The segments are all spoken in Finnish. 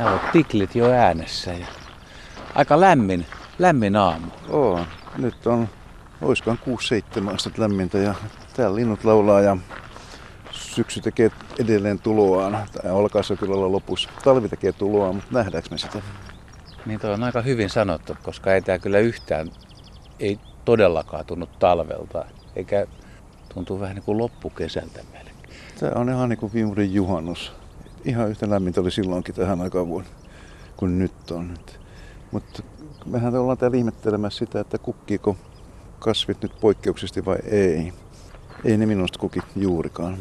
Täällä on tiklit jo äänessä ja aika lämmin, lämmin aamu. Oo, nyt on, oiskaan 6-7 astetta lämmintä ja täällä linnut laulaa ja syksy tekee edelleen tuloaan. Tämä alkaa se kyllä olla lopussa. Talvi tekee tuloaan, mutta nähdäänkö me sitä? Niin toi on aika hyvin sanottu, koska ei tää kyllä yhtään, ei todellakaan tunnu talvelta, eikä tuntuu vähän niin kuin loppukesältä melkein. Tämä on ihan niin kuin viime juhannus. Ihan yhtä lämmintä oli silloinkin tähän aikaan vuonna kuin nyt on. Mutta mehän ollaan täällä ihmettelemässä sitä, että kukkiiko kasvit nyt poikkeuksellisesti vai ei. Ei ne minusta kuki juurikaan.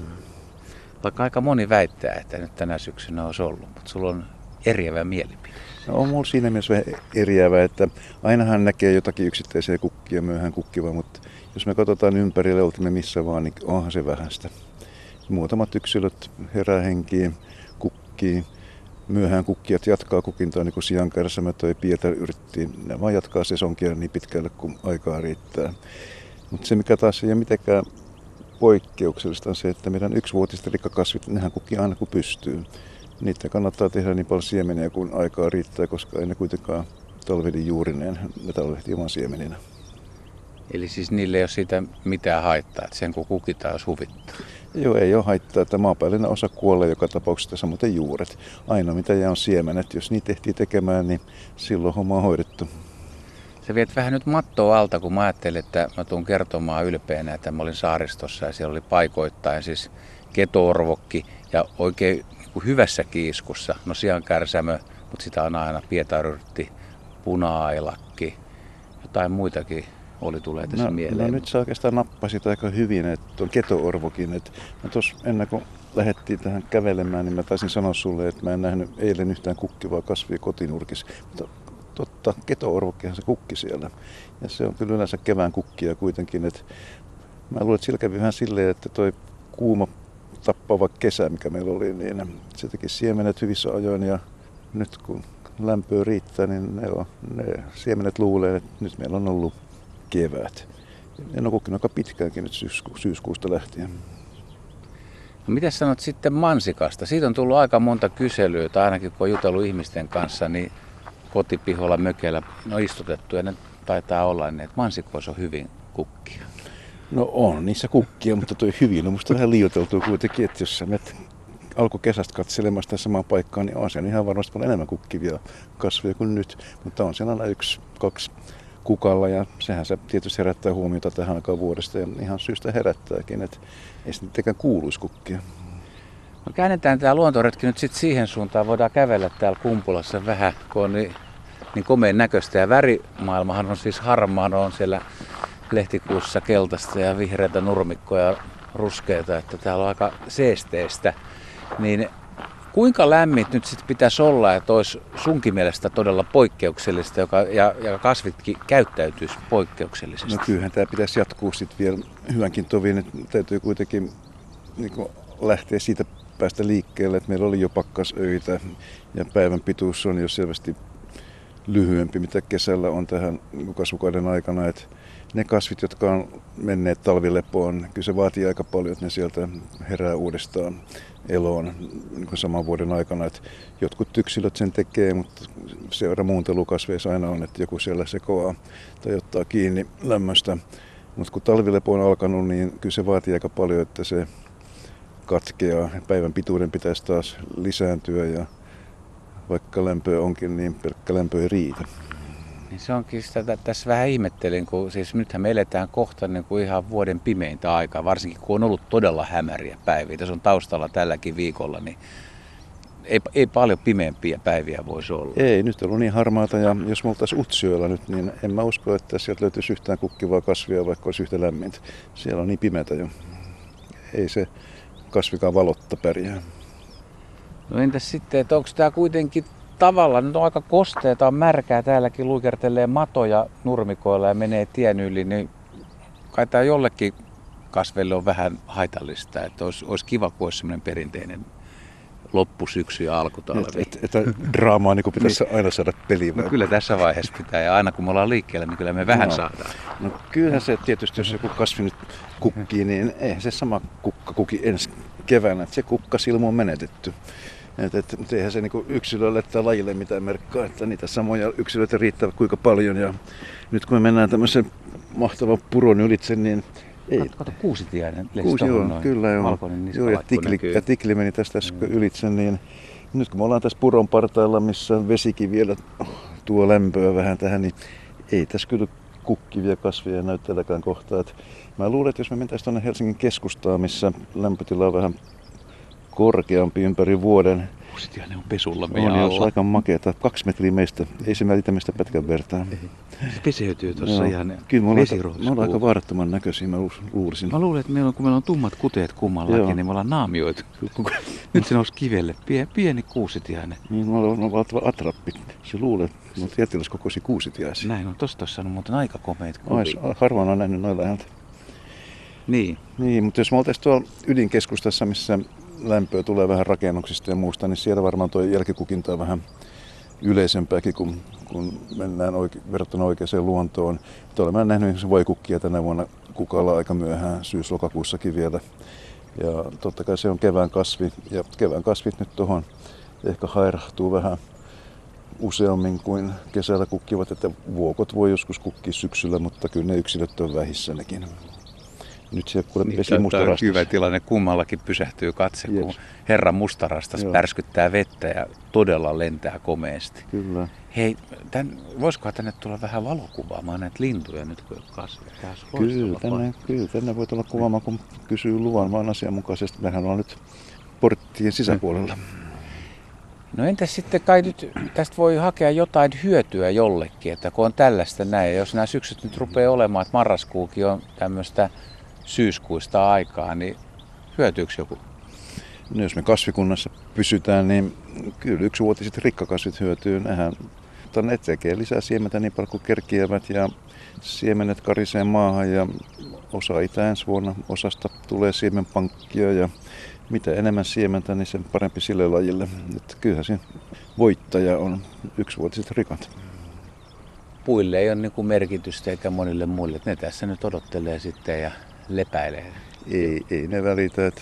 Vaikka aika moni väittää, että nyt tänä syksynä olisi ollut, mutta sulla on eriävä mielipide. No, on mulla siinä mielessä vähän eriävä, että ainahan näkee jotakin yksittäisiä kukkia myöhään kukkiva, mutta jos me katsotaan ympärille, oltimme missä vaan, niin onhan se vähäistä. Muutamat yksilöt herää henkiin, kukkii, myöhään kukkijat jatkaa kukintaa, niin kuin sijankärsämä toi Pietar yritti. Ne vaan jatkaa sesonkia niin pitkälle kuin aikaa riittää. Mutta se mikä taas ei ole mitenkään poikkeuksellista on se, että meidän yksivuotiset rikkakasvit, nehän kukkii aina kun pystyy. Niitä kannattaa tehdä niin paljon siemeniä kuin aikaa riittää, koska ei ne kuitenkaan talveli juurineen, ne talvehtii oman siemeninä. Eli siis niille ei ole siitä mitään haittaa, että sen kun kukitaan, jos huvittaa. Joo, ei ole haittaa, että maapäällinen osa kuolee joka tapauksessa, samoin juuret. Ainoa mitä jää on siemenet. Jos niitä tehtiin tekemään, niin silloin homma on hoidettu. Se viet vähän nyt mattoa alta, kun mä ajattelin, että mä tuun kertomaan ylpeänä, että mä olin saaristossa ja siellä oli paikoittain siis ketoorvokki ja oikein niin hyvässä kiiskussa. No sian kärsämö, mutta sitä on aina pietaryrtti, puna-ailakki, jotain muitakin oli tulee tässä no, mieleen. No nyt sä oikeastaan nappasit aika hyvin, että on ketoorvokin. Että mä tuossa ennen kuin lähdettiin tähän kävelemään, niin mä taisin sanoa sulle, että mä en nähnyt eilen yhtään kukkivaa kasvia kotinurkissa. Mutta totta, ketoorvokkihan se kukki siellä. Ja se on kyllä yleensä kevään kukkia kuitenkin. Että mä luulen, että sillä kävi vähän silleen, että toi kuuma tappava kesä, mikä meillä oli, niin se teki siemenet hyvissä ajoin ja nyt kun lämpöä riittää, niin ne, on, ne siemenet luulee, että nyt meillä on ollut kevät. En ole kokenut aika pitkäänkin nyt syysku, syyskuusta lähtien. No, mitä sanot sitten mansikasta? Siitä on tullut aika monta kyselyä, tai ainakin kun on jutellut ihmisten kanssa, niin kotipiholla mökeillä on istutettu ja ne taitaa olla, niin että mansikoissa on hyvin kukkia. No on niissä kukkia, mutta tuo hyvin on musta vähän liioiteltu kuitenkin, että jos sä menet alkukesästä katselemassa tässä samaan paikkaan, niin on siellä ihan varmasti paljon enemmän kukkivia kasveja kuin nyt. Mutta on siellä aina yksi, kaksi kukalla ja sehän se tietysti herättää huomiota tähän aikaan vuodesta ja ihan syystä herättääkin, että ei se mitenkään kuuluisi kukkia. No käännetään tämä luontoretki nyt sitten siihen suuntaan. Voidaan kävellä täällä Kumpulassa vähän, kun on niin, niin komeen näköistä. Ja värimaailmahan on siis harmaa, on siellä lehtikuussa keltaista ja vihreitä nurmikkoja ruskeita, että täällä on aika seesteistä. Niin kuinka lämmin nyt sitten pitäisi olla, että olisi sunkin mielestä todella poikkeuksellista joka, ja, ja kasvitkin käyttäytyisi poikkeuksellisesti? No kyllähän tämä pitäisi jatkuu sitten vielä hyvänkin tovin, että täytyy kuitenkin niin lähteä siitä päästä liikkeelle, että meillä oli jo pakkasöitä ja päivän pituus on jo selvästi lyhyempi, mitä kesällä on tähän kasvukauden aikana. Että ne kasvit, jotka on menneet talvilepoon, kyllä se vaatii aika paljon, että ne sieltä herää uudestaan eloon niin saman vuoden aikana. Että jotkut yksilöt sen tekee, mutta seura muuntelukasveissa aina on, että joku siellä sekoaa tai ottaa kiinni lämmöstä. Mutta kun talvilepo on alkanut, niin kyllä se vaatii aika paljon, että se katkeaa. Päivän pituuden pitäisi taas lisääntyä ja vaikka lämpö onkin, niin pelkkä lämpö ei riitä. Niin se onkin sitä, tässä vähän ihmettelin, kun siis nythän me eletään kohta niin kuin ihan vuoden pimeintä aikaa, varsinkin kun on ollut todella hämäriä päiviä. Tässä on taustalla tälläkin viikolla, niin ei, ei paljon pimeämpiä päiviä voisi olla. Ei, nyt on ollut niin harmaata ja jos me oltaisiin Utsjoella nyt, niin en mä usko, että sieltä löytyisi yhtään kukkivaa kasvia, vaikka olisi yhtä lämmintä. Siellä on niin pimeätä jo. Ei se kasvikaan valotta pärjää. No entäs sitten, että onko tämä kuitenkin tavallaan, nyt on aika kosteeta, on märkää, täälläkin luikertelee matoja nurmikoilla ja menee tien yli, niin kai tämä jollekin kasveille on vähän haitallista, että olisi, olisi kiva, kun olisi semmoinen perinteinen loppusyksy ja alkutalvi. Että et, et, draamaa niin pitäisi niin. aina saada peliin. No kyllä tässä vaiheessa pitää ja aina kun me ollaan liikkeellä, niin kyllä me vähän no. saadaan. No kyllähän se tietysti, jos joku kasvi nyt kukkii, niin eihän se sama kukka kuki ensi keväänä, että se kukka silmu on menetetty. Et, et, mutta eihän se niinku yksilölle tai lajille mitään merkkaa, että niitä samoja yksilöitä riittää kuinka paljon. Ja nyt kun me mennään tämmöisen mahtavan puron ylitse, niin ei. Kato, kato kuusitiainen. Kuusi, joo, noin. kyllä joo. joo ja, tikli, ja tikli meni tästä äsken ylitse, niin nyt kun me ollaan tässä puron partailla, missä vesikin vielä tuo lämpöä vähän tähän, niin ei tässä kyllä kukkivia kasveja näyttääkään kohtaa. Et mä luulen, että jos me mentäisiin tuonne Helsingin keskustaan, missä lämpötila on vähän korkeampi ympäri vuoden. Kuusitiainen on pesulla meidän on, alla. aika makeata. Kaksi metriä meistä. Ei se välitä meistä pätkän vertaa. Se peseytyy tuossa ihan Kyllä me ollaan, aika, me ollaan aika vaarattoman näköisiä, mä luulisin. Mä luulen, että meillä on, kun meillä on tummat kuteet kummallakin, Joo. niin me ollaan naamioitu. Nyt se nousi kivelle. Pie, pieni kuusitiainen. Niin, me ollaan valtava atrappi. Se luulee, että me ollaan jättiläskokoisia kuusitiaisia. Näin on. Tossa tossa on muuten aika komeet kuvia. Harvoin on nähnyt noilla läheltä. Niin. Niin, mutta jos me oltaisiin tuolla ydinkeskustassa, missä lämpöä tulee vähän rakennuksista ja muusta, niin siellä varmaan tuo jälkikukinta on vähän yleisempääkin, kun, kun mennään oike, verrattuna oikeaan luontoon. Mutta olemme nähnyt voikukkia tänä vuonna kukalla aika myöhään, syys-lokakuussakin vielä. Ja totta kai se on kevään kasvi, ja kevään kasvit nyt tuohon ehkä hairahtuu vähän useammin kuin kesällä kukkivat, että vuokot voi joskus kukkia syksyllä, mutta kyllä ne yksilöt on vähissä nekin. Nyt se kuule niin, vesi mustarastas. hyvä tilanne, kummallakin pysähtyy katse, yes. kun herra mustarastas Joo. pärskyttää vettä ja todella lentää komeasti. Kyllä. Hei, tämän, voisikohan tänne tulla vähän valokuvaamaan näitä lintuja nyt, kun kasvaa? Kyllä, tänne, kyllä, tänne voi tulla kuvaamaan, kun kysyy luvan vaan asianmukaisesti. Mehän on nyt porttien sisäpuolella. No entäs sitten kai nyt tästä voi hakea jotain hyötyä jollekin, että kun on tällaista näin, jos nämä syksyt nyt rupeaa olemaan, että marraskuukin on tämmöistä syyskuista aikaa, niin hyötyykö joku? No jos me kasvikunnassa pysytään, niin kyllä yksivuotiset rikkakasvit hyötyy. Nehän ne tekee lisää siementä niin paljon kuin kerkiävät ja siemenet karisee maahan ja osa itää ensi vuonna. Osasta tulee siemenpankkia ja mitä enemmän siementä, niin sen parempi sille lajille. Että kyllähän siinä voittaja on yksivuotiset rikat. Puille ei ole niin merkitystä eikä monille muille. Ne tässä nyt odottelee sitten ja lepäilee? Ei, ei ne välitä, että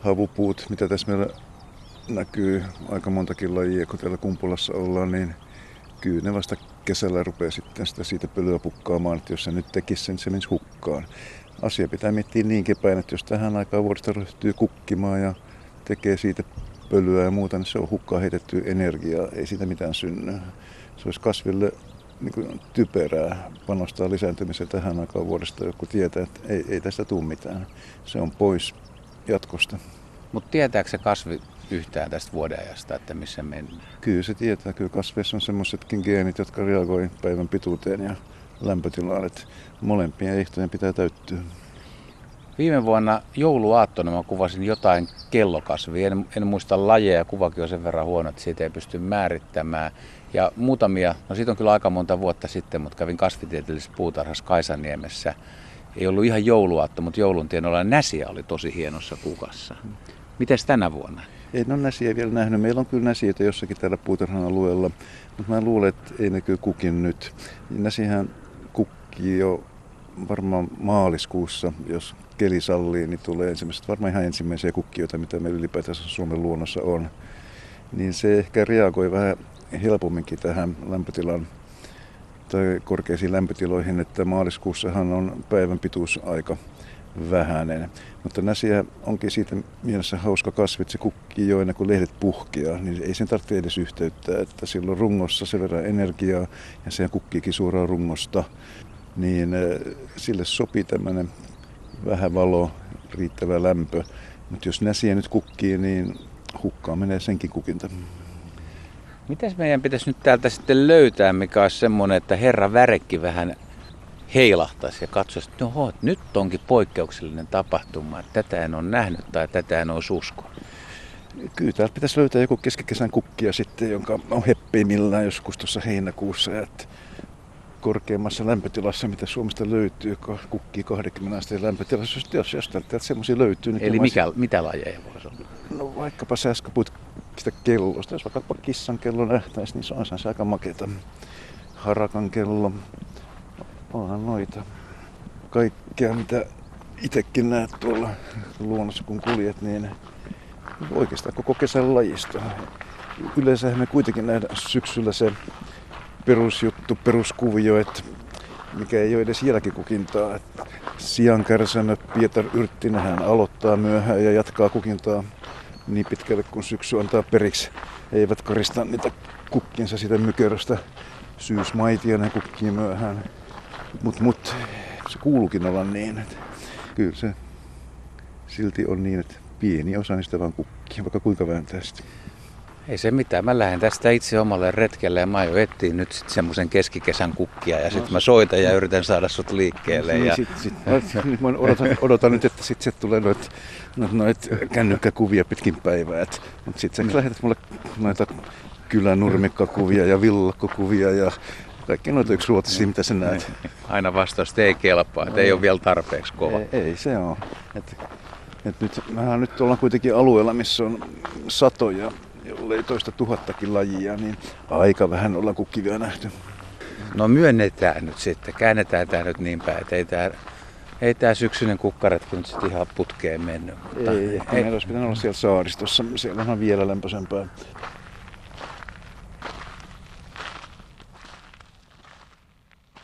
havupuut, mitä tässä meillä näkyy aika montakin lajia, kun täällä Kumpulassa ollaan, niin kyllä ne vasta kesällä rupeaa sitten sitä siitä pölyä pukkaamaan, että jos se nyt tekisi sen, se menisi hukkaan. Asia pitää miettiä niinkin päin, että jos tähän aikaan vuodesta ryhtyy kukkimaan ja tekee siitä pölyä ja muuta, niin se on hukkaan heitetty energiaa, ei siitä mitään synny. Se olisi kasville niin kuin typerää panostaa lisääntymiseen tähän aikaan vuodesta, joku tietää, että ei, ei tästä tule mitään. Se on pois jatkosta. Mutta tietääkö se kasvi yhtään tästä vuodenajasta, että missä mennään? Kyllä se tietää. Kyllä kasveissa on semmoisetkin geenit, jotka reagoi päivän pituuteen ja lämpötilaan, että molempien ehtojen pitää täyttyä. Viime vuonna jouluaattona mä kuvasin jotain kellokasvia. En, en muista lajeja, kuvakin on sen verran huono, että siitä ei pysty määrittämään. Ja muutamia, no siitä on kyllä aika monta vuotta sitten, mutta kävin kasvitieteellisessä puutarhassa Kaisaniemessä. Ei ollut ihan jouluaatto, mutta joulun tienoilla näsiä oli tosi hienossa kukassa. Miten tänä vuonna? Ei ole näsiä vielä nähnyt. Meillä on kyllä näsiä jossakin täällä puutarhan alueella, mutta mä luulen, että ei näkyy kukin nyt. Näsihän kukkii jo varmaan maaliskuussa, jos keli sallii, niin tulee ensimmäiset, varmaan ihan ensimmäisiä kukkijoita, mitä meillä ylipäätänsä Suomen luonnossa on. Niin se ehkä reagoi vähän helpomminkin tähän lämpötilan tai korkeisiin lämpötiloihin, että maaliskuussahan on päivän pituus aika vähäinen. Mutta näsiä onkin siitä mielessä hauska kasvi, että se kukkii jo ennen kuin lehdet puhkeaa, niin ei sen tarvitse edes yhteyttää, että silloin rungossa sen verran energiaa ja se kukkiikin suoraan rungosta, niin sille sopii tämmöinen vähän valo, riittävä lämpö. Mutta jos näsiä nyt kukkii, niin hukkaan menee senkin kukinta. Mitäs meidän pitäisi nyt täältä sitten löytää, mikä olisi semmoinen, että herra värekki vähän heilahtaisi ja katsoisi, että no, nyt onkin poikkeuksellinen tapahtuma, että tätä en ole nähnyt tai tätä en olisi uskonut. Kyllä täältä pitäisi löytää joku keskikesän kukkia sitten, jonka on heppeimmillään joskus tuossa heinäkuussa. Että korkeimmassa lämpötilassa, mitä Suomesta löytyy, kukkii 20 asteen lämpötilassa, jos jostain täältä semmoisia löytyy. Niin Eli mikä, mitä lajeja voisi olla? No vaikkapa sä äsken puhuit sitä kellosta. Jos vaikka kissan kello nähtäisi, niin se on se aika makeeta. Harakan kello. Onhan noita. Kaikkea, mitä itsekin näet tuolla luonnossa, kun kuljet, niin oikeastaan koko kesän lajista. Yleensä me kuitenkin nähdään syksyllä se perusjuttu, peruskuvio, että mikä ei ole edes jälkikukintaa. Siankärsänä Pietar Yrttinen hän aloittaa myöhään ja jatkaa kukintaa niin pitkälle kun syksy antaa periksi. He eivät korista niitä kukkinsa sitä mykeröstä syysmaitia, ne kukkii myöhään. Mutta mut, se kuuluukin olla niin, että kyllä se silti on niin, että pieni osa niistä vaan kukkii, vaikka kuinka vääntää sitä. Ei se mitään. Mä lähden tästä itse omalle retkelle ja mä jo etsiin nyt sitten semmoisen keskikesän kukkia ja sitten mä soitan ja yritän saada sut liikkeelle. Niin, ja... sit, sit, mä, odotan, odotan nyt, että sit se tulee noit, noit, noit kännykkäkuvia pitkin päivää. Mutta sitten sä lähetät mulle noita kylänurmikkakuvia ja villakkokuvia ja kaikki noita yksi ruotisia, mitä sä näet. Aina vastaus ei kelpaa, että ei ole vielä tarpeeksi kova. Ei, ei se on. Et, et nyt, mehän nyt ollaan kuitenkin alueella, missä on satoja, jollei toista tuhattakin lajia, niin aika vähän ollaan kukkivia nähty. No myönnetään nyt sitten, käännetään tämä nyt niin päin, että ei tämä ei tämä syksyinen kukkaretki nyt sitten ihan putkeen mennyt. Mutta ei, ei. meillä olisi pitänyt olla siellä saaristossa, siellä on vielä lämpöisempää.